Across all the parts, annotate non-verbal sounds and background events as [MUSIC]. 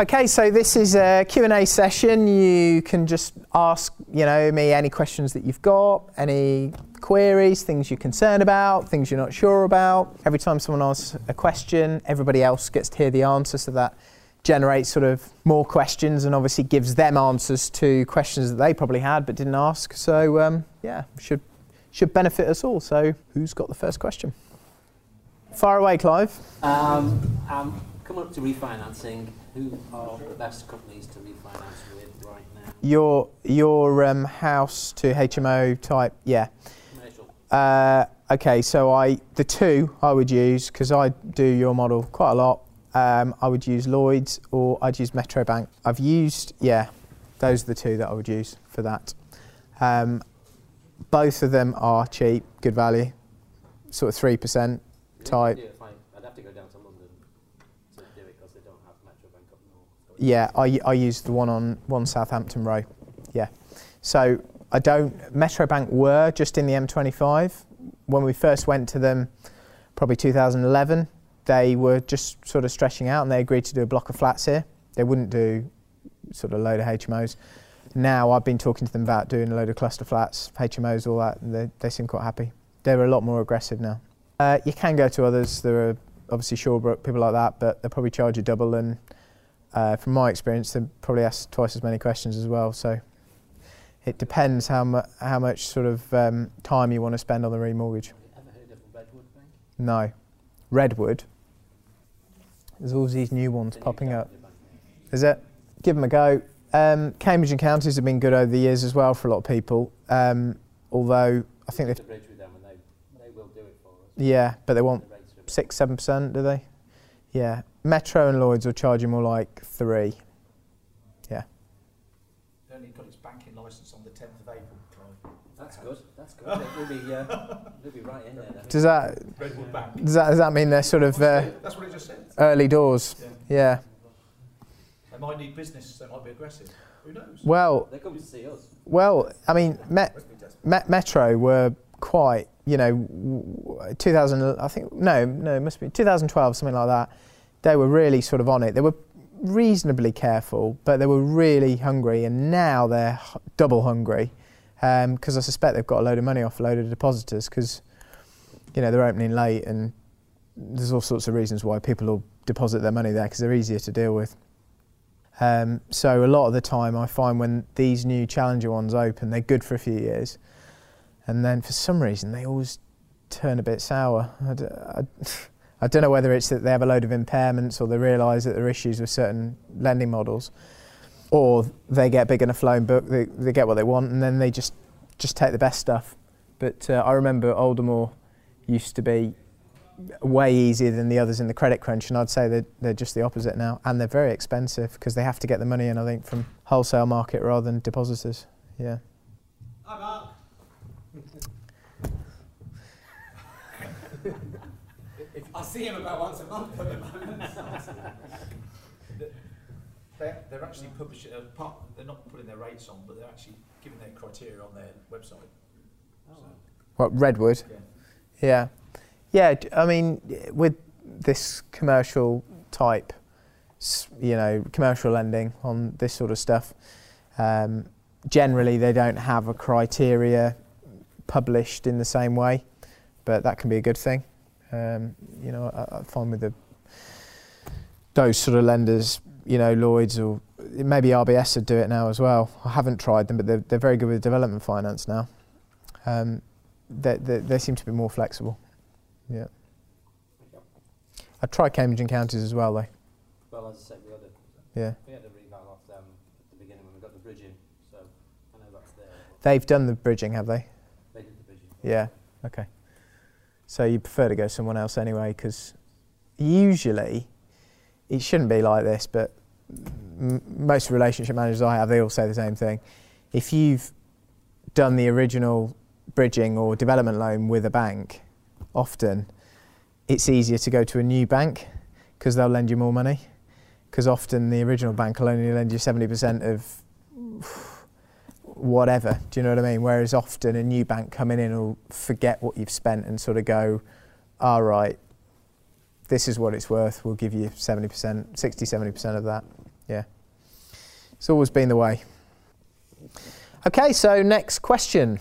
Okay, so this is a Q&A session. You can just ask, you know, me any questions that you've got, any queries, things you're concerned about, things you're not sure about. Every time someone asks a question, everybody else gets to hear the answer, so that generates sort of more questions and obviously gives them answers to questions that they probably had but didn't ask. So um, yeah, should should benefit us all. So who's got the first question? Far away, Clive. Um, um, coming up to refinancing, who are the best companies to refinance with right now? Your your um, house to HMO type, yeah. Commercial. Uh, okay, so I the two I would use because I do your model quite a lot. Um, I would use Lloyds or I'd use Metro Bank. I've used yeah, those are the two that I would use for that. Um, both of them are cheap, good value, sort of three percent type. Yeah, fine. I'd have to go down to London to do it because they don't have Metro Bank up north. Yeah, I, I use the one on one Southampton Row. Yeah. So I don't. Metro Bank were just in the M25 when we first went to them, probably 2011. They were just sort of stretching out, and they agreed to do a block of flats here. They wouldn't do sort of a load of HMOs. Now I've been talking to them about doing a load of cluster flats, HMOs, all that, and they, they seem quite happy. They're a lot more aggressive now. Uh, you can go to others. There are obviously Shawbrook, people like that, but they'll probably charge you double. And uh, from my experience, they probably ask twice as many questions as well. So it depends how, mu- how much sort of um, time you want to spend on the remortgage. Have you ever heard of Redwood Bank? No. Redwood. There's all these new ones The new popping up. Bank, yeah. Is it? Give them a go. Um, Cambridge and counties have been good over the years as well for a lot of people. Um, although I think they've, bridge with them and they, they will do it for us. yeah, but they want The rates are a bit- six, seven percent, do they? Yeah. Metro and Lloyds will charge you more like three. It only got its banking licence on the 10th of April, Clive. That's good. That's good. We'll be, uh, we'll be right in there then. Does that does that, does that mean they're sort of uh, That's what it just said. early doors? Yeah. Yeah. They might need business, they might be aggressive. Who knows? Well, They come to see us. well, I mean, Met, Must be desperate. Met, Metro were quite, you know, w- 2000. I think no, no, it must be 2012, something like that. They were really sort of on it. They were reasonably careful, but they were really hungry, and now they're double hungry because I suspect they've got a load of money off a load of depositors because, you know, they're opening late, and there's all sorts of reasons why people will deposit their money there because they're easier to deal with. Um, so a lot of the time, I find when these new challenger ones open, they're good for a few years, and then for some reason they always turn a bit sour. I, d- I- I don't know whether it's that they have a load of impairments or they realise that there are issues with certain lending models, or they get big enough loan book, they, they get what they want, and then they just just take the best stuff. But uh, I remember Aldermore used to be way easier than the others in the credit crunch, and I'd say that they're just the opposite now, and they're very expensive because they have to get the money in, I think, from wholesale market rather than depositors. Yeah. I see him about once a month at the moment. They're, they're actually publishing, uh, part, they're not putting their rates on, but they're actually giving their criteria on their website. Oh, So, What Redwood? yeah. Yeah, yeah. d- I mean, with this commercial type, you know, commercial lending on this sort of stuff, um, generally they don't have a criteria published in the same way, but that can be a good thing. Um, you know, I, I find with the those sort of lenders, you know, Lloyds or maybe RBS would do it now as well. I haven't tried them, but they're, they're very good with development finance now. Um, they, they, they seem to be more flexible. Yeah. I tried Cambridge and Counties as well, though. Well, as I said, we had a, Yeah. we had a reval off them at the beginning when we got the bridge in, so I know that's there. They've done the bridging, have they? They did the bridge Yeah. Okay. So you prefer to go someone else anyway, because usually it shouldn't be like this, but most relationship managers I have, they all say the same thing. if you've done the original bridging or development loan with a bank, often it's easier to go to a new bank because they'll lend you more money. Because often the original bank will only lend you 70% of whatever. Do you know what I mean? Whereas often a new bank coming in will forget what you've spent and sort of go, all right, this is what it's worth. We'll give you 70%, 60, 70% of that. Yeah. It's always been the way. Okay, so next question.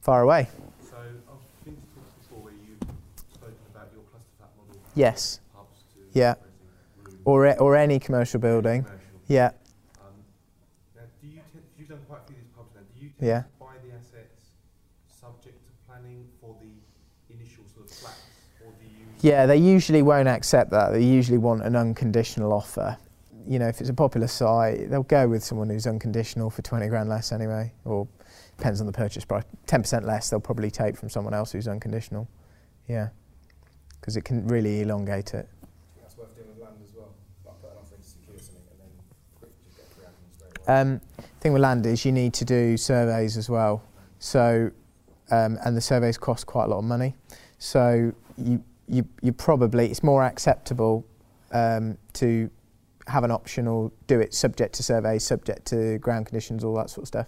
Far away. So I've been to talks before where you've spoken about your cluster flat model. Yes. Yeah. Or, or any commercial building. commercial. Yeah. Um, now, do you tend, you've done quite a few of these pubs now. Do you tend Yeah. buy the assets subject to planning for the initial sort of flats, or do you? Yeah, they usually won't accept that. They usually want an unconditional offer. You know, if it's a popular site, they'll go with someone who's unconditional for 20 grand less anyway, or depends on the purchase price. 10% less they'll probably take from someone else who's unconditional. Yeah, because it can really elongate it. That's worth doing with land as well. Like put an offer in to secure something and then quick just get three applicants straight away. Um, thing with land is you need to do surveys as well. So, um, and the surveys cost quite a lot of money. So you you you probably it's more acceptable um, to have an option or do it subject to surveys, subject to ground conditions, all that sort of stuff.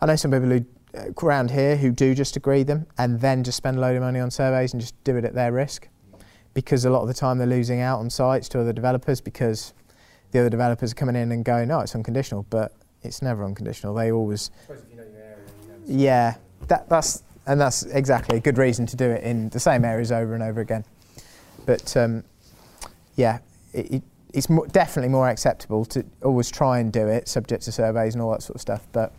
I know some people who uh, around here who do just agree them and then just spend a load of money on surveys and just do it at their risk, because a lot of the time they're losing out on sites to other developers because the other developers are coming in and going, no, it's unconditional, but it's never unconditional. They always, I suppose if you know your area you know yeah, and- that, that's and that's exactly a good reason to do it in the same areas over and over again. But um, yeah, it, it, it's mo- definitely more acceptable to always try and do it subject to surveys and all that sort of stuff. But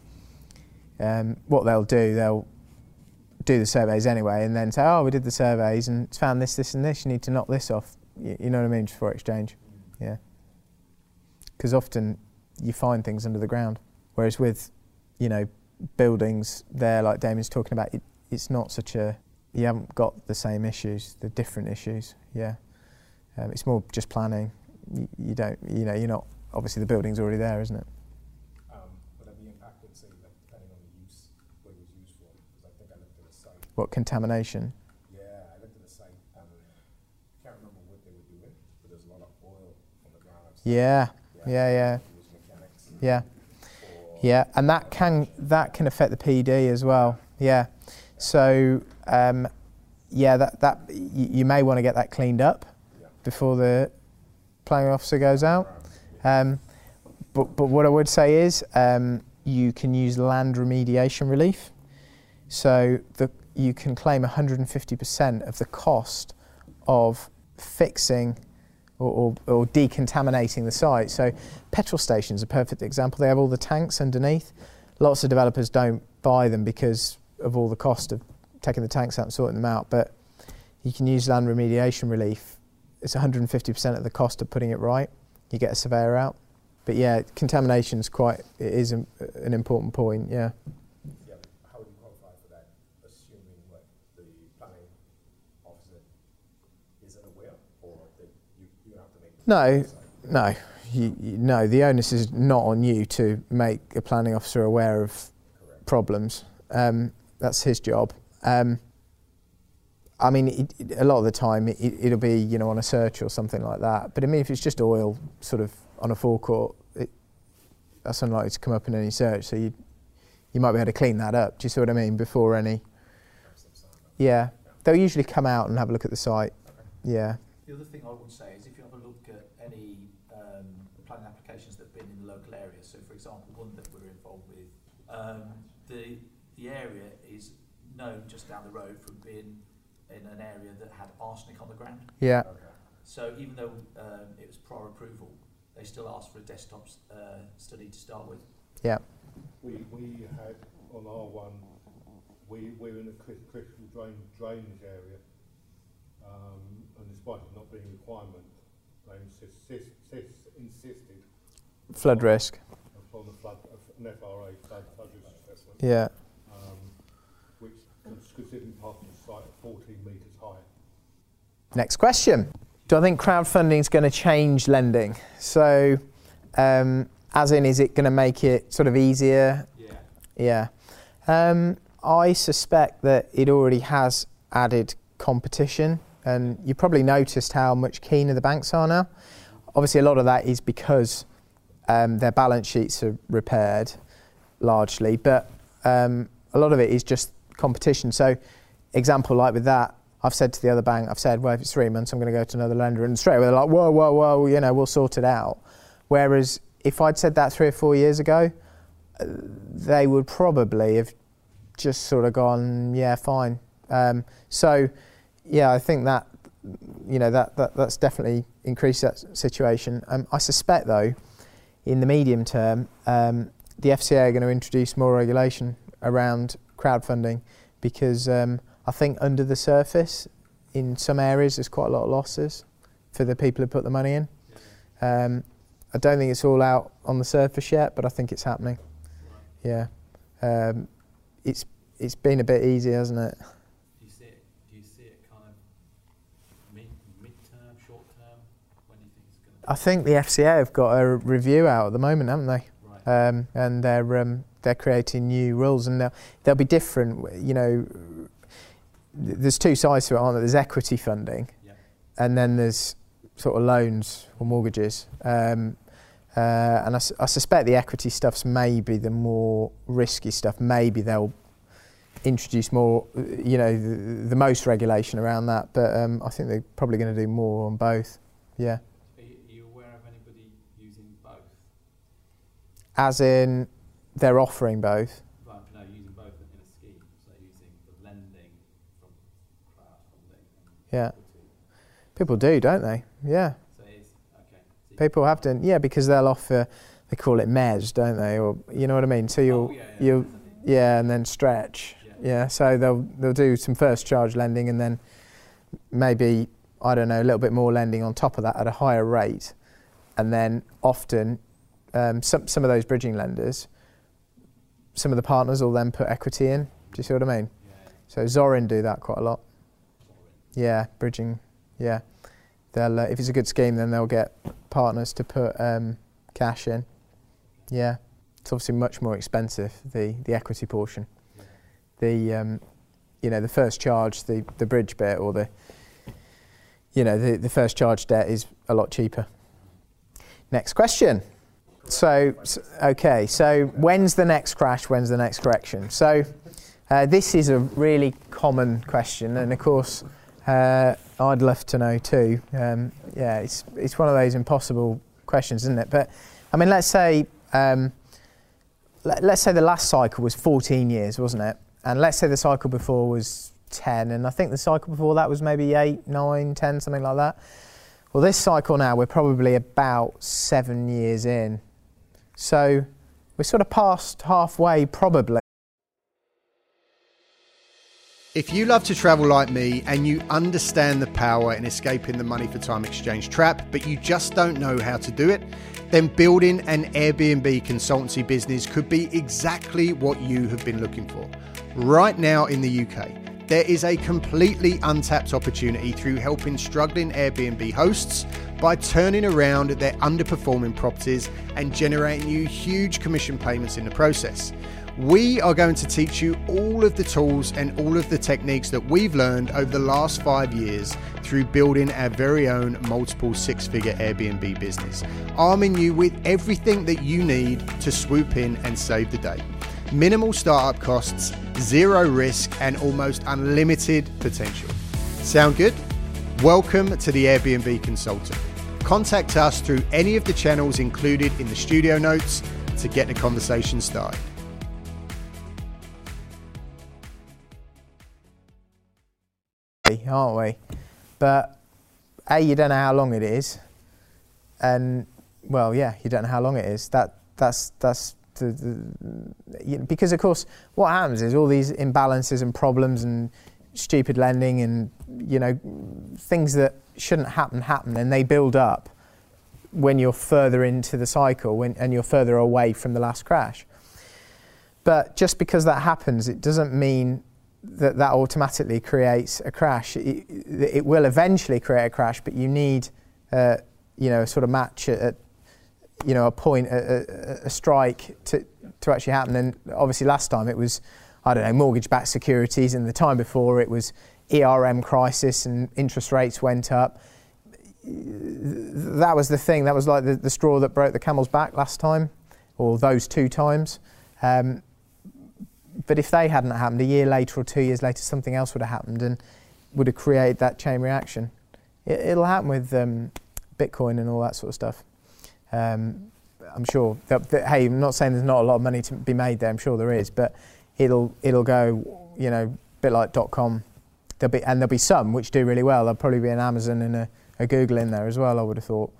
um, what they'll do, they'll do the surveys anyway, and then say, "Oh, we did the surveys and it's found this, this, and this. You need to knock this off." You, you know what I mean? Just for exchange, yeah. Because often you find things under the ground, whereas with, you know, buildings there, like Damien's talking about, it, it's not such a. You haven't got the same issues, the different issues. Yeah, um, it's more just planning. You, you don't, you know, you're not. Obviously, the building's already there, isn't it? Um, would there be impacted, say, like, depending on the use, what it was used for? Because I think I looked at a site. What contamination? Yeah, I looked at a site and I can't remember what they were doing, but there's a lot of oil on the ground. outside. Yeah, yeah, yeah. Yeah, yeah, and that can that can affect the PD as well. Yeah, so um, yeah, that that you, you may want to get that cleaned up before the planning officer goes out. Um, but, but what I would say is um, you can use land remediation relief. So the, you can claim 150% of the cost of fixing or, or, or decontaminating the site. So petrol stations are a perfect example. They have all the tanks underneath. Lots of developers don't buy them because of all the cost of taking the tanks out and sorting them out. But you can use land remediation relief. It's 150% of the cost of putting it right you get a surveyor out. But yeah, contamination's quite it is an, an important point. Yeah, but how would you qualify for that, assuming what the planning officer isn't aware, or that you, you have to make? the No, no, you, you, no. The onus is not on you to make a planning officer aware of problems. Um, that's his job. Um, I mean, it, it- a lot of the time it, it'll be you know on a search or something like that. But I mean, if it's just oil, sort of on a forecourt, it, that's unlikely to come up in any search. So you you might be able to clean that up. Do you see what I mean? Before any, yeah, they'll usually come out and have a look at the site. Yeah, The other thing I would say is if you have a look at any um, planning applications that have been in the local area, so for example, one that we're involved with, um, the, the area is known just down the road from being in an area that had arsenic on the ground. yeah, Okay. So even though um, it was prior approval, they still asked for a desktop uh, study to start with. yeah, We, we had on our one, we, we're in a cri- critical drain, drainage area. Um, and despite it not being a requirement, they insist, insist, insisted flood risk. upon the flood, an FRA flood, flood risk assessment. Yeah. um, which was considered part of the site at 14 metres high. Next question. Do I think crowdfunding is going to change lending? So, um, as in, is it going to make it sort of easier Yeah. Um, I suspect that it already has added competition, and you probably noticed how much keener the banks are now. Obviously, a lot of that is because um, their balance sheets are repaired largely, but um, a lot of it is just competition. So, example like with that, I've said to the other bank, I've said, well, if it's three months, I'm going to go to another lender, and straight away they're like, whoa, whoa, whoa, you know, we'll sort it out. Whereas if I'd said that three or four years ago, they would probably have just sort of gone, yeah, fine. Um, so, yeah, I think that you know that, that that's definitely increased that situation. Um, I suspect though, in the medium term, um, the FCA are going to introduce more regulation around crowdfunding because um, I think under the surface, in some areas, there's quite a lot of losses for the people who put the money in. Um, I don't think it's all out on the surface yet, but I think it's happening. Yeah, um, it's it's been a bit easy, hasn't it? Do you see it? Do you see it kind of mid mid-term, short-term? When do you think it's going to? I think the FCA have got a review out at the moment, haven't they? Right. Um, and they're um, they're creating new rules, and they'll, they'll be different. You know, there's two sides to it, aren't there? There's equity funding, Yeah. and then there's sort of loans or mortgages. Um, uh, and I suspect the equity stuff's maybe the more risky stuff. Maybe they'll introduce more, you know, the, the most regulation around that. But um, I think they're probably going to do more on both. Yeah. Are you, are you aware of anybody using both? As in, they're offering both. Well, no, using both in a scheme. So using the lending from crowdfunding Yeah. People do, don't they? Yeah. So is okay. So People have done, yeah, because they'll offer, they call it mezz, don't they? Or you know what I mean? So you'll, Oh, yeah, yeah, you'll, yeah, and then stretch. Yeah. Yeah. So they'll they'll do some first charge lending and then maybe I don't know a little bit more lending on top of that at a higher rate, and then often um, some some of those bridging lenders, some of the partners will then put equity in. Do you see what I mean? Yeah. So Zorin do that quite a lot. Yeah, bridging. Yeah, they'll uh, if it's a good scheme, then they'll get partners to put um, cash in. Yeah, it's obviously much more expensive the the equity portion. Yeah. The um, you know the first charge, the the bridge bit, or the you know the the first charge debt is a lot cheaper. Next question. So, okay, so when's the next crash? When's the next correction? So, uh, this is a really common question, and of course, uh, I'd love to know too. Um, yeah, it's it's one of those impossible questions, isn't it? But I mean, let's say um, let, let's say the last cycle was 14 years, wasn't it? And let's say the cycle before was 10, and I think the cycle before that was maybe 8, 9, 10, something like that. Well, this cycle now, we're probably about seven years in. So we're sort of past halfway, probably. If you love to travel like me and you understand the power in escaping the money for time exchange trap, but you just don't know how to do it, then building an Airbnb consultancy business could be exactly what you have been looking for. Right now in the UK, there is a completely untapped opportunity through helping struggling Airbnb hosts by turning around their underperforming properties and generating you huge commission payments in the process. We are going to teach you all of the tools and all of the techniques that we've learned over the last five years through building our very own multiple six figure Airbnb business, arming you with everything that you need to swoop in and save the day. Minimal startup costs, zero risk, and almost unlimited potential. Sound good? Welcome to the Airbnb Consultant. Contact us through any of the channels included in the studio notes to get the conversation started. aren't we? But A, you don't know how long it is. And, well, yeah, you don't know how long it is. That, that's, that's the, the, you know, because, of course, what happens is all these imbalances and problems and stupid lending and, you know, things that shouldn't happen happen and they build up when you're further into the cycle when, and you're further away from the last crash. But just because that happens, it doesn't mean that that automatically creates a crash. It, it will eventually create a crash, but you need, uh, you know, a sort of match at, you know, a point, a, a, a strike to, to actually happen. And obviously, last time it was, I don't know, mortgage-backed securities, and the time before it was ERM crisis and interest rates went up. That was the thing. That was like the, the straw that broke the camel's back last time, or those two times. Um, but if they hadn't happened, a year later or two years later, something else would have happened and would have created that chain reaction. It, will happen with um, Bitcoin and all that sort of stuff. Um, I'm sure. That, that, hey, I'm not saying there's not a lot of money to be made there. I'm sure there is, but it'll it'll go, you know, a bit like dot com. There'll be and there'll be some which do really well. There'll probably be an Amazon and a, a Google in there as well. I would have thought,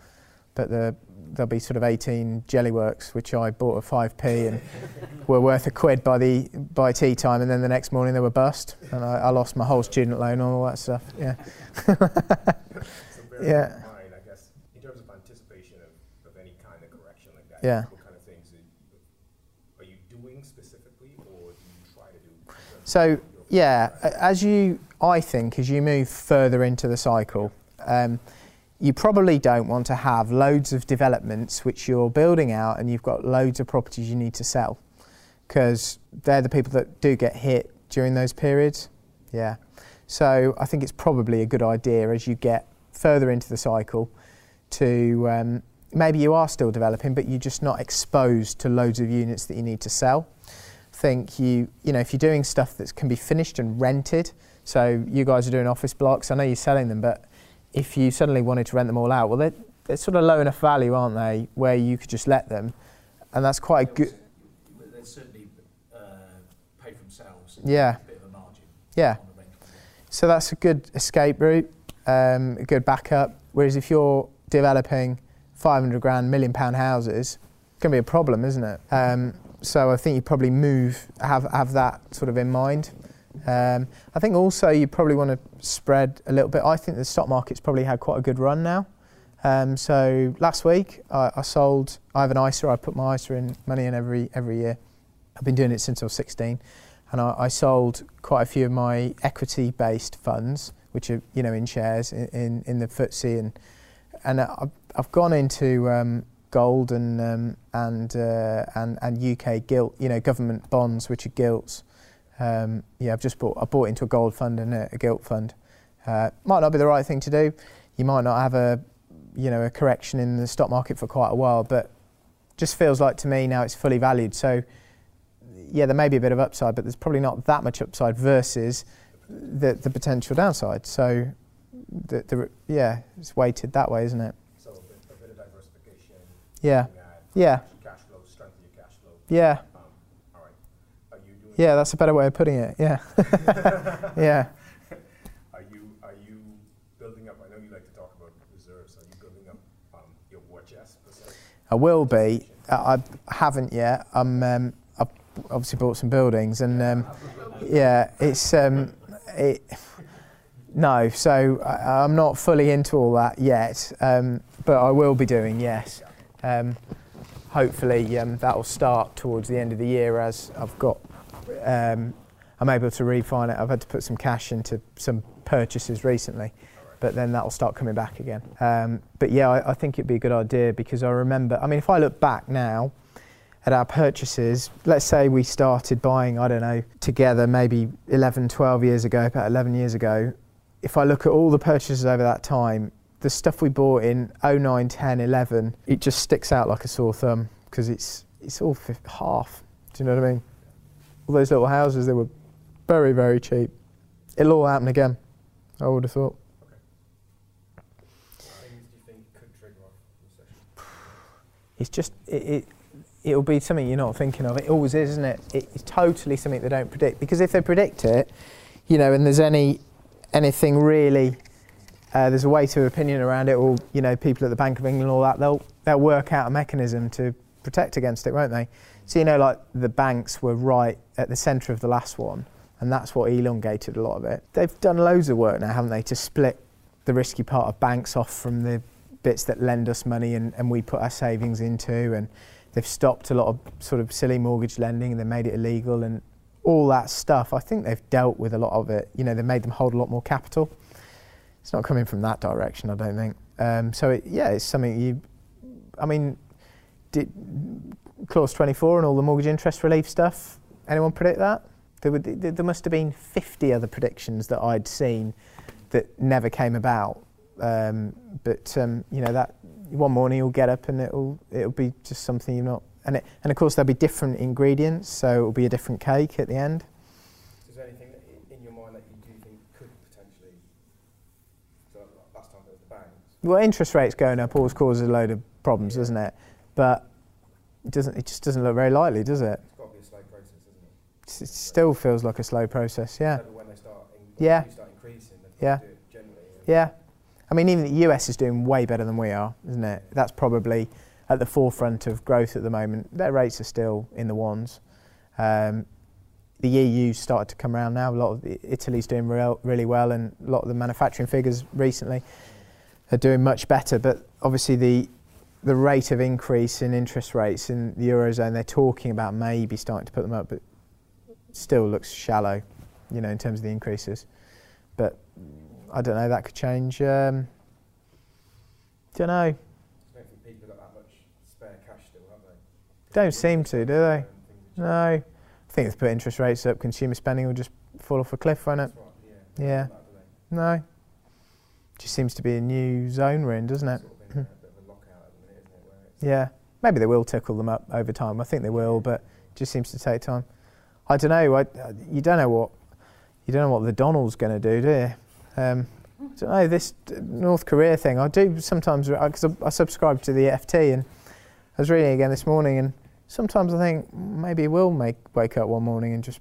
but the there'll be sort of 18 Jellyworks which I bought at 5p and [LAUGHS] were worth a quid by the by tea time, and then the next morning they were bust, and I, I lost my whole student loan and all that stuff. Yeah. [LAUGHS] yeah. Mind, I guess, in terms of anticipation of, of any kind of correction like that. Yeah. What kind of things are you doing specifically, or do you try to do? So yeah, as you, I think, as you move further into the cycle. Um, you probably don't want to have loads of developments which you're building out and you've got loads of properties you need to sell because they're the people that do get hit during those periods. Yeah. So I think it's probably a good idea as you get further into the cycle to um, maybe you are still developing, but you're just not exposed to loads of units that you need to sell. Think you, you know, if you're doing stuff that can be finished and rented, so you guys are doing office blocks, I know you're selling them, but if you suddenly wanted to rent them all out, well, they're, they're sort of low enough value, aren't they, where you could just let them, and that's quite a good. They're certainly uh, pay for themselves. Yeah. A bit of a margin. Yeah. So that's a good escape route, um, a good backup. Whereas if you're developing 500 grand, million pound houses, it's going to be a problem, isn't it? Um, so I think you probably move, have, have that sort of in mind. Um, I think also you probably want to spread a little bit. I think the stock market's probably had quite a good run now. Um, so last week I, I, sold. I have an ISA. I put my ISA in money in every every year. I've been doing it since I was 16, and I, I sold quite a few of my equity-based funds, which are you know in shares in in, in the FTSE, and and I've, I've gone into um, gold and um, and uh, and and UK gilt, you know, government bonds, which are gilts. Um, yeah, I've just bought. I bought into a gold fund and a, a gilt fund. Uh, might not be the right thing to do. You might not have a, you know, a correction in the stock market for quite a while, but just feels like to me now it's fully valued. So, yeah, there may be a bit of upside, but there's probably not that much upside versus the the potential downside. So, the, the yeah, it's weighted that way, isn't it? So a bit, a bit of diversification. Yeah. Yeah. Cash flow, strength of your cash flow. Yeah. Yeah, that's a better way of putting it. Yeah. [LAUGHS] yeah. Are you are you building up? I know you like to talk about reserves. Are you building up um, your war chest? I will be. I, I haven't yet. I'm. Um, I've obviously bought some buildings, and um, yeah, it's um, it. No, so I, am not fully into all that yet, um, but I will be doing. Yes. Um, hopefully, um, that will start towards the end of the year as I've got um, I'm able to refine it. I've had to put some cash into some purchases recently, but then that will start coming back again. Um, but yeah, I, I, think it'd be a good idea because I remember, I mean, if I look back now at our purchases, let's say we started buying, I don't know, together maybe 11, 12 years ago, about 11 years ago. If I look at all the purchases over that time, the stuff we bought in 09, 10, 11, it just sticks out like a sore thumb because it's, it's all half. Do you know what I mean? all those little houses, they were very, very cheap. It'll all happen again, I would have thought. [SIGHS] It's just, it, it, it'll be something you're not thinking of. It always is, isn't it? It's totally something they don't predict. Because if they predict it, you know, and there's any anything really, uh, there's a weight of opinion around it, or you know, people at the Bank of England and all that, they'll they'll work out a mechanism to protect against it, won't they? So you know, like the banks were right at the centre of the last one, and that's what elongated a lot of it. They've done loads of work now, haven't they, to split the risky part of banks off from the bits that lend us money and, and we put our savings into, and they've stopped a lot of sort of silly mortgage lending and they made it illegal and all that stuff. I think they've dealt with a lot of it. You know, they made them hold a lot more capital. It's not coming from that direction, I don't think. Um, so it, yeah, it's something you. I mean, did clause 24 and all the mortgage interest relief stuff. Anyone predict that? There, there must have been 50 other predictions that I'd seen that never came about. Um, but um, you know that one morning you'll get up and it'll it'll be just something you're not and it, and of course there'll be different ingredients, so it'll be a different cake at the end. Is there anything that i- in your mind that you do think could potentially, so last time it was the banks, Well, interest rates going up always causes a load of problems, doesn't it? But it doesn't. It just doesn't look very likely, does it? it's got to be a slow process, isn't it? It's- It still feels like a slow process. Yeah. Never when they start, in, Yeah. when start increasing, they've Yeah. do it generally. Yeah. I mean, even the US is doing way better than we are, isn't it? That's probably at the forefront of growth at the moment. Their rates are still in the ones. Um, the EU started to come around now. A lot of Italy's doing real, really well, and a lot of the manufacturing figures recently are doing much better. But obviously, the the rate of increase in interest rates in the eurozone, they're talking about maybe starting to put them up, but still looks shallow, you know, in terms of the increases. But I don't know. That could change. Um, don't know. Don't think people have got that much spare cash still, have they? Don't seem to, do they? No. I think if they put interest rates up, consumer spending will just fall off a cliff, won't it? Right, yeah. Yeah. That, do they? No. Just seems to be a new zone we're in, doesn't it? Sort of in a hmm. bit of a lockout at the minute, isn't it? Yeah. Maybe they will tickle them up over time. I think they will, but it just seems to take time. I don't know. I, uh, you don't know what you don't know what the Donald's going to do, do you? Um, I don't know this North Korea thing. I do sometimes uh, because I, I subscribe to the FT, and I was reading again this morning, and sometimes I think maybe he will make wake up one morning and just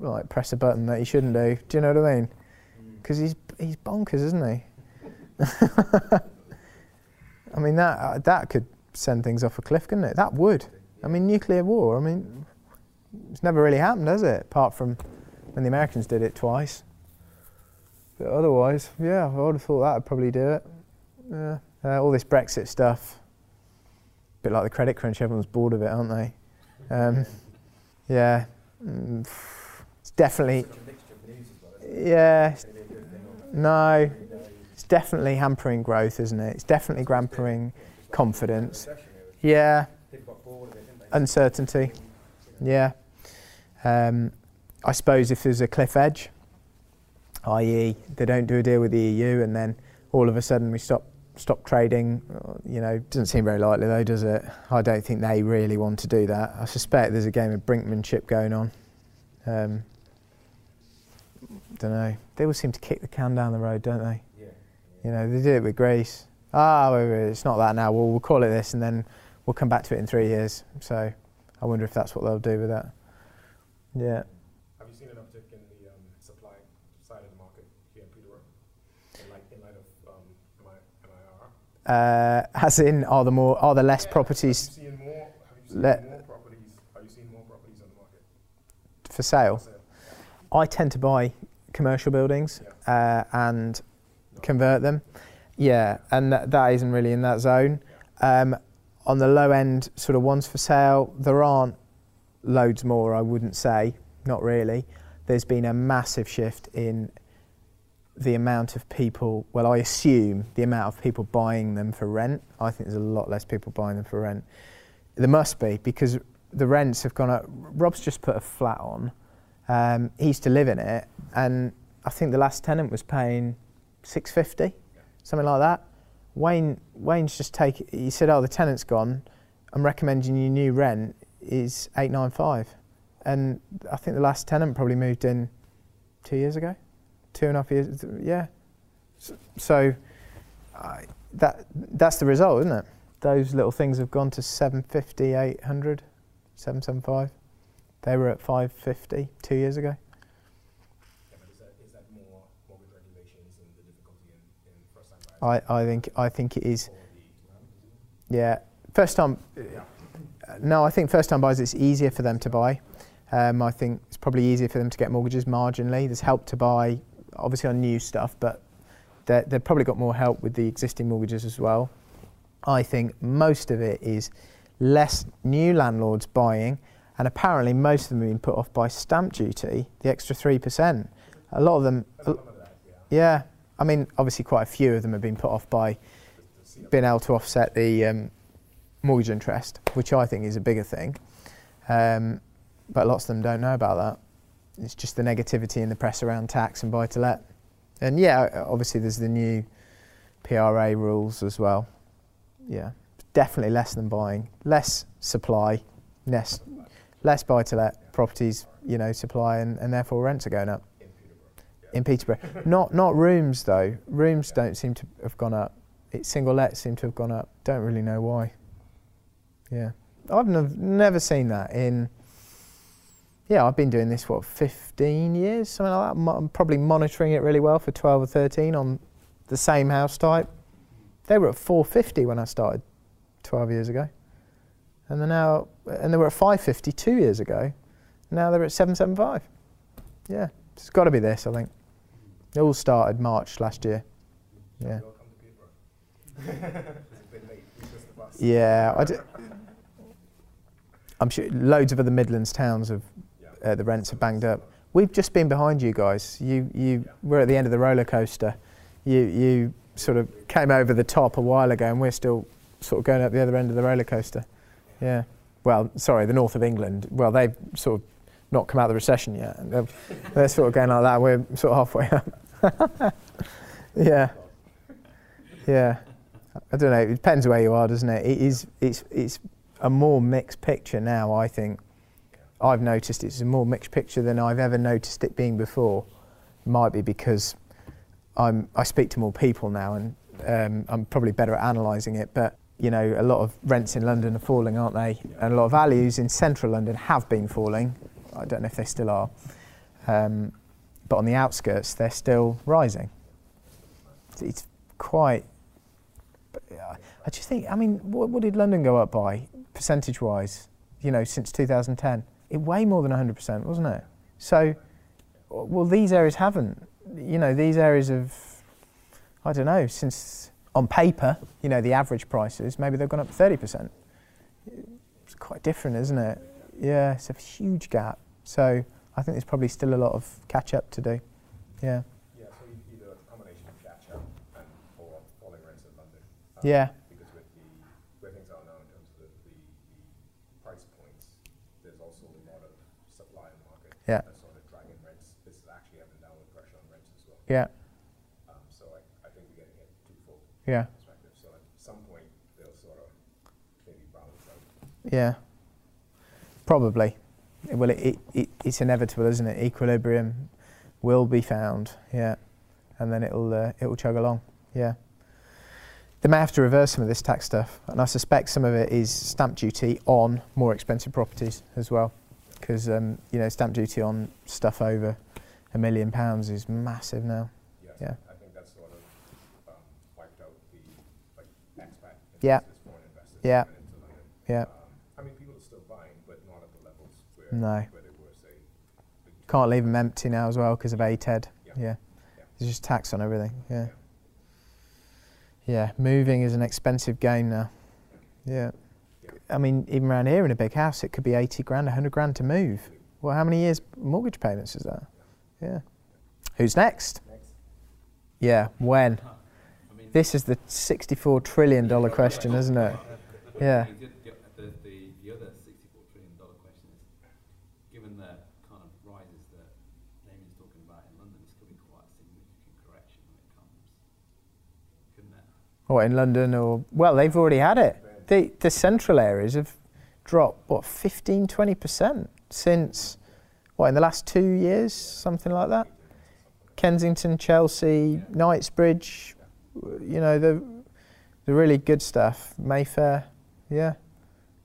like press a button that he shouldn't do. Do you know what I mean? Mm. Because he's he's bonkers, isn't he? [LAUGHS] I mean that uh, that could send things off a cliff, couldn't it? That would. I mean nuclear war. I mean it's never really happened, has it? Apart from when the Americans did it twice. But otherwise, yeah, I would have thought that would probably do it. Yeah. Uh, all this Brexit stuff, a bit like the credit crunch. Everyone's bored of it, aren't they? Um, yeah, Mm, [SIGHS] it's definitely. such a mixture of news as well, it? Yeah, It's going to be a good thing or no, it's definitely hampering growth, isn't it? It's definitely hampering confidence. recession, it was- Yeah, People got bored of it, didn't they? uncertainty. Yeah. Um, I suppose if there's a cliff edge, i.e., they don't do a deal with the EU, and then all of a sudden we stop stop trading. uh, You know, doesn't seem very likely though, does it? I don't think they really want to do that. I suspect there's a game of brinkmanship going on. Um, don't know. They always seem to kick the can down the road, don't they? Yeah. You know, they did it with Greece. Ah, it's not that now. We'll, we'll call it this, and then we'll come back to it in three years. So, I wonder if that's what they'll do with that. Yeah. Have you seen an uptick in the um, supply side of the market here in Peterborough? In light, in light of um, MI, MIR? Uh, as in, are there more? Are there less Yeah, properties Have you seen more, have you seen Let- more properties, have you seen more properties on the market? for sale? So, I tend to buy commercial buildings uh, and convert them. Yeah, and that, that isn't really in that zone. Um, on the low end, sort of ones for sale, there aren't loads more, I wouldn't say. Not really. There's been a massive shift in the amount of people, well, I assume the amount of people buying them for rent. I think there's a lot less people buying them for rent. There must be because the rents have gone up. Rob's just put a flat on. Um, he used to live in it, and I think the last tenant was paying six fifty, something like that. Wayne Wayne's just take. He said, "Oh, the tenant's gone. I'm recommending you new rent is eight nine five, and I think the last tenant probably moved in two years ago, two and a half years. Yeah, so I, that that's the result, isn't it? Those little things have gone to 750, 800, 775. They were at 550 two years ago. yeah, but is that, is that more mortgage regulations and the difficulty in, in first time buyers? I, I think I think it is. Or the demand, is it? Yeah, first time. No, I think first time buyers it's easier for them to buy. Um, I think it's probably easier for them to get mortgages marginally. There's help to buy, obviously on new stuff, but they- they've probably got more help with the existing mortgages as well. I think most of it is less new landlords buying, and apparently most of them have been put off by stamp duty, the extra three percent. A lot of them, Some of that, yeah. I mean, obviously, quite a few of them have been put off by being able to offset the um, mortgage interest, which I think is a bigger thing. Um, but lots of them don't know about that. It's just the negativity in the press around tax and buy to let. And yeah, obviously there's the new PRA rules as well. Yeah, definitely less than buying, less supply, less less buy to let properties, you know, supply and, and therefore rents are going up. In Peterborough. not not rooms though. Rooms don't seem to have gone up. It, single lets seem to have gone up. Don't really know why. Yeah. I've nev- never seen that in yeah, I've been doing this what 15 years, something like that. Mo- I'm probably monitoring it really well for 12 or 13 on the same house type. They were at 450 when I started 12 years ago, and they're now and they were at 550 two years ago. Now they're at 775. Yeah, it's got to be this, I think. It all started March last year. Yeah. Welcome to Peterborough. [LAUGHS] it's a late. It's the bus. Yeah, I d- I'm sure loads of other Midlands towns have Yeah. uh, the rents are banged up. We've just been behind you guys. You you were at the end of the roller coaster. You you sort of came over the top a while ago, and we're still sort of going up the other end of the roller coaster. Yeah. Well, sorry, the north of England. Well, they've sort of not come out of the recession yet. They're, they're sort of going like that. We're sort of halfway up. [LAUGHS] yeah. Yeah. I don't know. It depends where you are, doesn't it? It is. It's it's a more mixed picture now. I think. I've noticed it's a more mixed picture than I've ever noticed it being before. Might be because I'm I speak to more people now, and um, I'm probably better at analysing it. But you know, a lot of rents in London are falling, aren't they? And a lot of values in central London have been falling. I don't know if they still are, um, but on the outskirts they're still rising. It's, quite. I just think. I mean, what, what did London go up by percentage-wise? You know, since 2010, it way more than 100%, wasn't it? So, well, these areas haven't. You know, these areas have. I don't know. Since on paper, you know, the average prices maybe they've gone up 30%. It's quite different, isn't it? Yeah, it's a huge gap. So I think there's probably still a lot of catch up to do. Yeah. Yeah, so either a combination of catch up and or falling rents in London. um, Yeah. Because with the where things are now in terms of the, the, the price points, there's also a lot of supply in the market. Yeah. That's sort of dragging rents. This is actually having downward pressure on rents as well. Yeah. Um, so I, I think we're getting it twofold Yeah. perspective. So at some point they'll sort of maybe balance out. Yeah. Probably. Well, it, it, it, it's inevitable, isn't it? Equilibrium will be found. Yeah. And then it'll uh, it'll chug along. Yeah. They may have to reverse some of this tax stuff, and I suspect some of it is stamp duty on more expensive properties as well, because um, you know stamp duty on stuff over a million pounds is massive now. Yes, Yeah. I think that's sort of um, wiped out the like expat Yeah. foreign investors Yeah. coming into London. Yeah. Um, I mean, people are still buying, but not at the levels where, No. where they were, say. the- Can't leave them empty now as well because of ATED. Yeah. Yeah. There's just tax on everything. Yeah. Yeah. Moving is an expensive game now. Yeah. I mean, even around here in a big house, it could be 80 grand, 100 grand to move. Well, how many years mortgage payments is that? Yeah. Who's next? Next. Yeah. When? I mean, This is the 64 trillion dollar question, isn't it? [LAUGHS] Yeah. The, the, the, the, the other $64 trillion question is, given the kind of rises that Damien's talking about in London, this could be quite a significant correction when it comes, couldn't What in London or well, they've already had it. The the central areas have dropped what 15, 20 percent since what in the last two years, something like that. Kensington, Chelsea, Knightsbridge, you know the the really good stuff. Mayfair, yeah.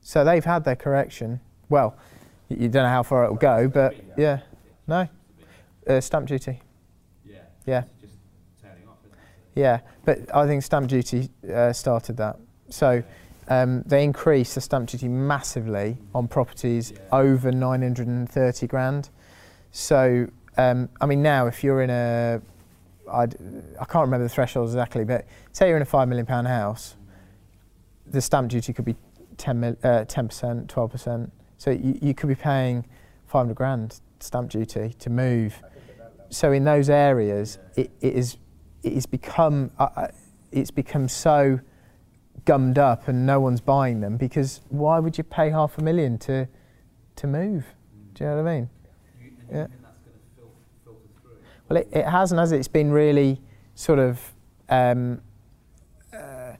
So they've had their correction. Well, you don't know how far it'll go, but yeah, no, uh, stamp duty. Yeah. Yeah. It's just turning off, isn't it? Yeah, but I think stamp duty uh, started that. So um, they increased the stamp duty massively on properties Yeah. over 930 grand. So, um, I mean, now if you're in a, I'd, I can't remember the threshold exactly, but say you're in a five million pound house, the stamp duty could be 10 mil, uh, 10%, 12%. So you, you could be paying 500 grand stamp duty to move. So in those areas, it, it is it has become uh, uh, it's become so gummed up and no one's buying them because why would you pay half a million to to move? Do you know what I mean? You, Yeah. you think that's going to fil- Well, it, it hasn't, has it? It's been really sort of. Um, uh,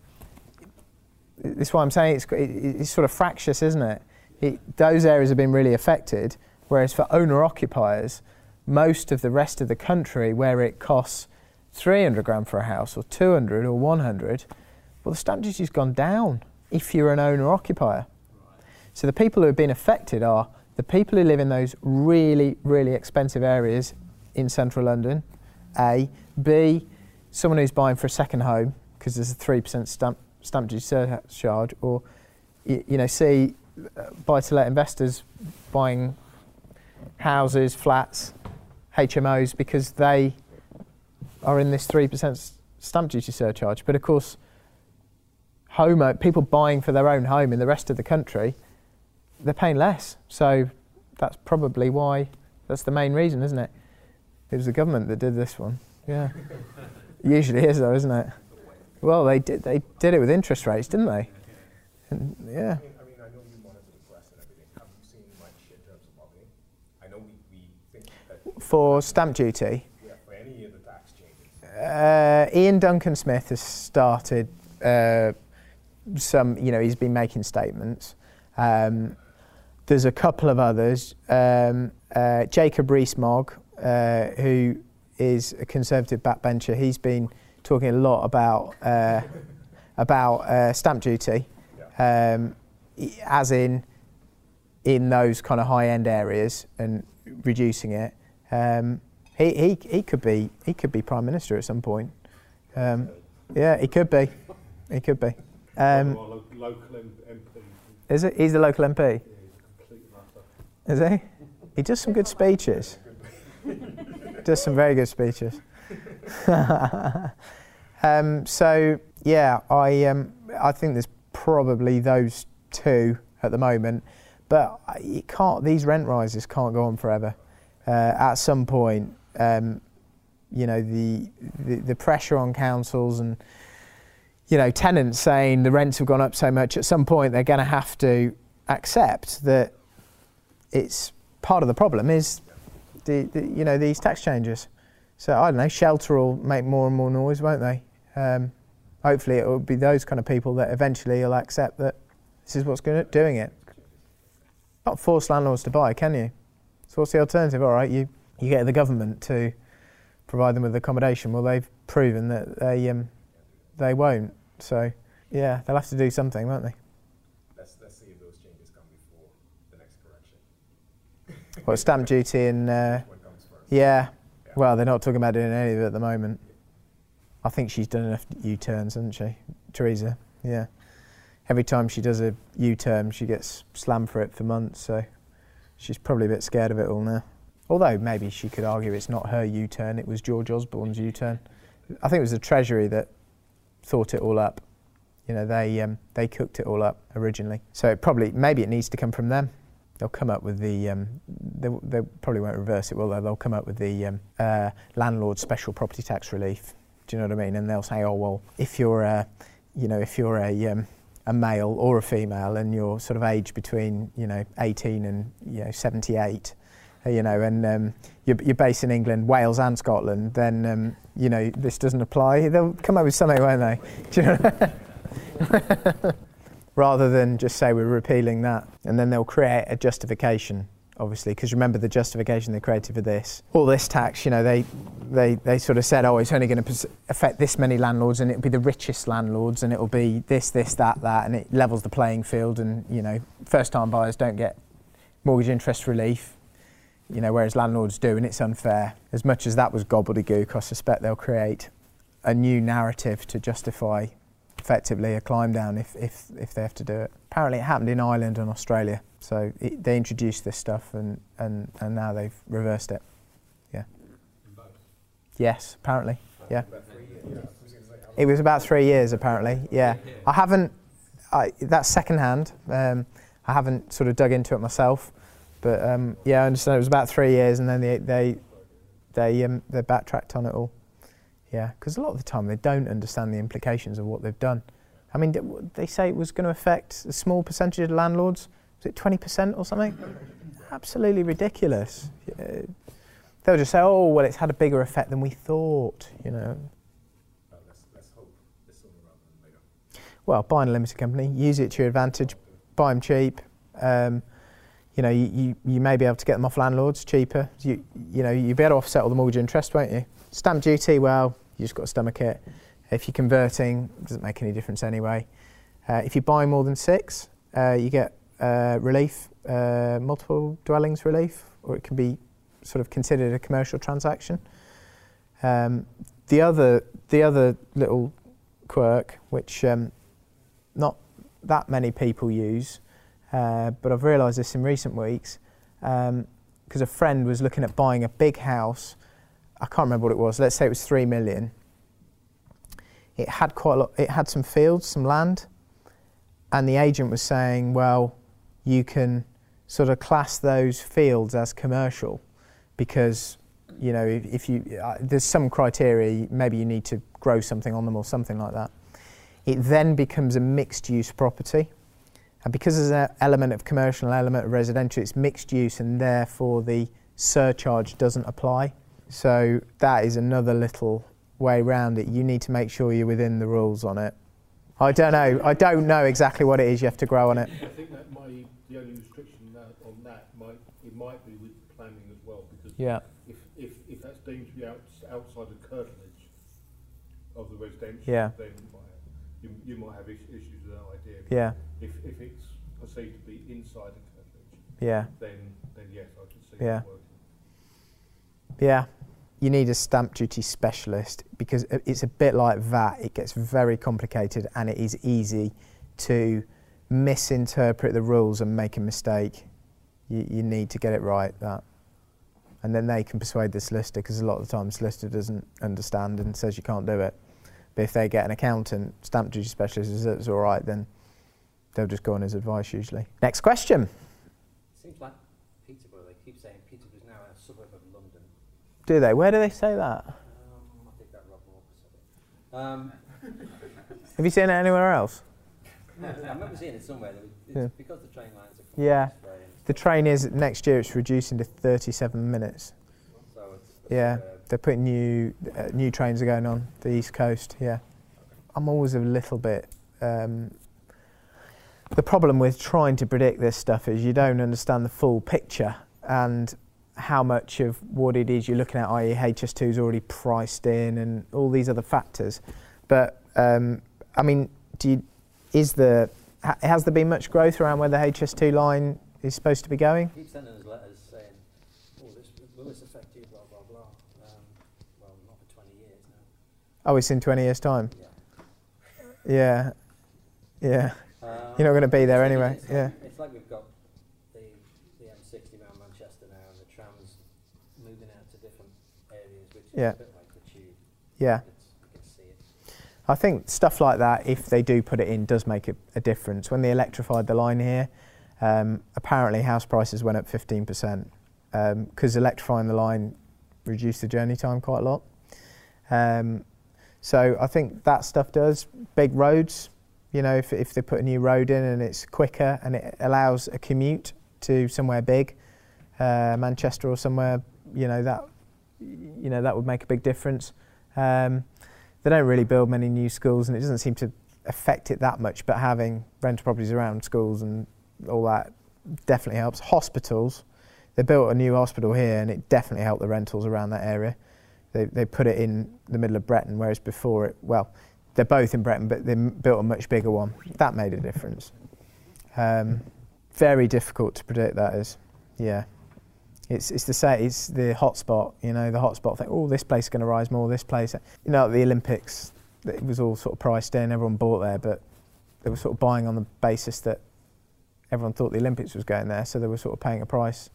this is why I'm saying it's, it, it's sort of fractious, isn't it? it? Those areas have been really affected, whereas for owner occupiers, most of the rest of the country, where it costs 300 grand for a house, or 200 or 100, well, the stamp duty's gone down if you're an owner occupier. So the people who have been affected are the people who live in those really, really expensive areas in central London, A. B, someone who's buying for a second home because there's a 3% stamp, stamp duty surcharge, or, you know, C, uh, buy to let investors buying houses, flats, HMOs because they are in this 3% stamp duty surcharge. But of course, home uh, people buying for their own home in the rest of the country, they're paying less. So that's probably why, that's the main reason, isn't it? It was the government that did this one. Yeah. [LAUGHS] Usually is though, isn't it? Well, they did. They did it with interest rates, didn't they? And, yeah. I mean, I mean, I know you monitor the press and everything. Have you seen much in terms of lobbying? I know we, we think that For stamp duty, yeah, for any of the tax changes, uh, Iain Duncan Smith has started uh, some. You know, he's been making statements. Um, there's a couple of others. Um, uh, Jacob Rees-Mogg, uh, who is a conservative backbencher, he's been talking a lot about uh, about uh, stamp duty, um, as in in those kind of high-end areas and reducing it. Um, he, he, he could be he could be prime minister at some point. Um, yeah, he could be. He could be. Um, Or local MP, is it? He's the local MP. yeah, he's a. Is he? He does some good speeches. does some very good speeches. [LAUGHS] um, so yeah, I um, I think there's probably those two at the moment, but it can't. These rent rises can't go on forever. Uh, at some point, um, you know, the, the the pressure on councils and you know tenants saying the rents have gone up so much. At some point, they're going to have to accept that it's part of the problem is the, the you know these tax changes. So I don't know, shelter will make more and more noise, won't they? Um, hopefully, it will be those kind of people that eventually will accept that this is what's going doing it. Not force landlords to buy, can you? So what's the alternative? All right, you you get the government to provide them with accommodation. Well, they've proven that they um, they won't. So yeah, they'll have to do something, won't they? let's, let's see if those changes come before the next correction. [LAUGHS] What stamp duty and uh, first? Yeah. Well, they're not talking about doing any of it at the moment. I think she's done enough U-turns, hasn't she, Theresa? Yeah. Every time she does a U-turn, she gets slammed for it for months. So she's probably a bit scared of it all now. Although maybe she could argue it's not her U-turn; it was George Osborne's U-turn. I think it was the Treasury that thought it all up. You know, they um, they cooked it all up originally. So it probably maybe it needs to come from them they'll come up with the um, they, they probably won't reverse it will they they'll come up with the um, uh, landlord special property tax relief do you know what I mean and they'll say oh well if you're a you know if you're a um, a male or a female and you're sort of aged between you know 18 and you know 78 uh, you know and um, you're, you're based in England Wales and Scotland then um, you know this doesn't apply they'll come up with something won't they [LAUGHS] do you know [LAUGHS] rather than just say we're repealing that. And then they'll create a justification, obviously, because remember the justification they created for this. All this tax, you know, they, they, they sort of said, oh, it's only going to affect this many landlords and it'll be the richest landlords and it'll be this, this, that, that, and it levels the playing field and, you know, first time buyers don't get mortgage interest relief. You know, whereas landlords do, and it's unfair. As much as that was gobbledygook, I suspect they'll create a new narrative to justify effectively a climb down if, if, if they have to do it. Apparently, it happened in Ireland and Australia. So it, they introduced this stuff and, and, and now they've reversed it. Yeah. Yes, apparently. Yeah. It was about three years, apparently. Yeah. I haven't, I, that's second hand. Um, I haven't sort of dug into it myself. But um, yeah, I understand it was about three years and then they, they, they, um, they backtracked on it all. Yeah, because a lot of the time they don't understand the implications of what they've done. I mean, th- they say it was going to affect a small percentage of landlords. Was it 20% or something? Absolutely ridiculous. They'll just say, oh, well, it's had a bigger effect than we thought, you know. Well, buy a limited company, use it to your advantage, buy them cheap. Um, you know, you, you, you may be able to get them off landlords cheaper. You, you know, you'll be able to offset all the mortgage interest, won't you? Stamp duty, well, you just got to stomach it. If you're converting, it doesn't make any difference anyway. Uh, if you buy more than six, uh, you get uh, relief, uh, multiple dwellings relief, or it can be sort of considered a commercial transaction. Um, the other, the other little quirk, which um, not that many people use, uh, but I've realised this in recent weeks, because a friend was looking at buying a big house. I can't remember what it was. Let's say it was three million. It had quite a lot. It had some fields, some land, and the agent was saying, "Well, you can sort of class those fields as commercial because you know if, if you uh, there's some criteria. Maybe you need to grow something on them or something like that." It then becomes a mixed-use property. And because there's an element of commercial and an element of residential, it's mixed use and therefore the surcharge doesn't apply. So that is another little way around it. You need to make sure you're within the rules on it. I don't know. I don't know exactly what it is you have to grow on it. I think that might, the only restriction that, on that might, it might be with planning as well, because Yeah. if, if, if that's deemed to be out, outside the curtilage of the residential, Yeah. then you, you might have issues idea. Yeah. If, if it's perceived to be inside the curtilage, Yeah. then, then yes, I can see Yeah. Yeah. You need a stamp duty specialist because it's a bit like VAT. It gets very complicated and it is easy to misinterpret the rules and make a mistake. You, you need to get it right. That. And then they can persuade the solicitor because a lot of the time the solicitor doesn't understand and says you can't do it. But if they get an accountant, stamp duty specialist, it's all right, then they'll just go on his advice usually. Next question. Seems like Peterborough, they keep saying Peterborough's now a suburb of London. Do they? Where do they say that? Um, I think that Rob Walker said it. Um, [LAUGHS] Have you seen it anywhere else? [LAUGHS] I remember seeing it somewhere. It's Yeah. because the train lines are Yeah. this way and The train is next year. It's reducing to 37 minutes. so Yeah. They're putting new uh, new trains are going on the east coast. Yeah, I'm always a little bit. Um, the problem with trying to predict this stuff is you don't understand the full picture and how much of what it is you're looking at, i.e., HS2 is already priced in and all these other factors. But um, I mean, do you, is the ha- has there been much growth around where the HS2 line is supposed to be going? Keep sending us letters saying, "Oh, this will this affect you?" Blah blah blah. Um, well, not for 20 years now. Oh, it's in 20 years' time. Yeah. Yeah, yeah. Um, You're not going to be there anyway. It's Yeah, like, it's like we've got the the M60 around Manchester now, and the trams moving out to different areas, which Yeah. is a bit like the tube. yeah. It's, you can see it. I think stuff like that, if they do put it in, does make a, a difference. When they electrified the line here, um, apparently house prices went up 15% because electrifying the line reduced the journey time quite a lot. Um, so I think that stuff does. Big roads, you know, if, if they put a new road in and it's quicker and it allows a commute to somewhere big, uh, Manchester or somewhere, you know, that, you know, that would make a big difference. Um, they don't really build many new schools and it doesn't seem to affect it that much but having rental properties around schools and all that definitely helps hospitals they built a new hospital here and it definitely helped the rentals around that area they, they put it in the middle of Breton whereas before it well they're both in Breton but they built a much bigger one. That made a difference. Um, very difficult to predict that is. Yeah. It's it's the say it's the hotspot you know the hotspot thing. Oh this place is going to rise more this place you know, the Olympics, it was all sort of priced in, everyone bought there, but they were sort of buying on the basis that everyone thought the Olympics was going there, so they were sort of paying a price.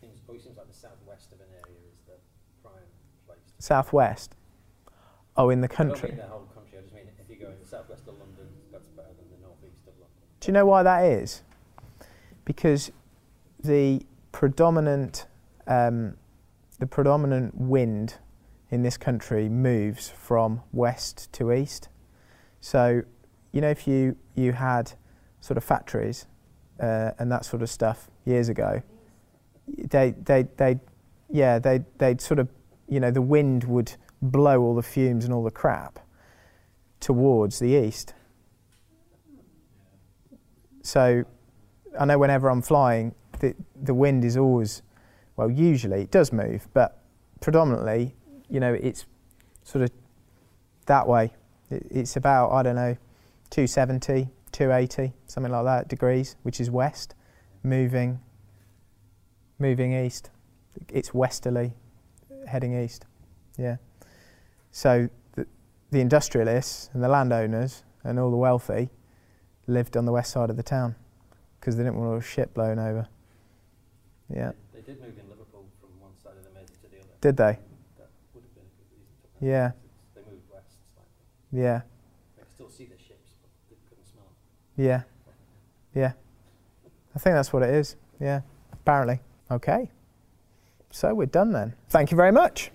Seems, always seems like the southwest of an area is the prime place. to- Southwest. Oh, in the country. mean the whole country. I just mean if you go in the southwest of London, that's better than the northeast of London. Do you know why that is? Because the predominant um, the predominant wind in this country moves from west to east. So you know, if you you had sort of factories uh, and that sort of stuff years ago, they they they yeah they they'd sort of you know the wind would blow all the fumes and all the crap towards the east. So I know whenever I'm flying, the the wind is always well usually it does move, but predominantly you know it's sort of that way. It, it's about I don't know 270, 280, something like that degrees, which is west, moving moving east. It's westerly, heading east. Yeah. So the, the industrialists and the landowners and all the wealthy lived on the west side of the town because they didn't want all the shit blown over. Yeah. They did move in Liverpool from one side of the Mersey to the other. Did they? That would have been a good reason to. Yeah. They moved west slightly. Yeah. They could still see the ships, but they couldn't smell them. Yeah. Yeah. I think that's what it is. Yeah. Apparently. Okay. So we're done then. Thank you very much.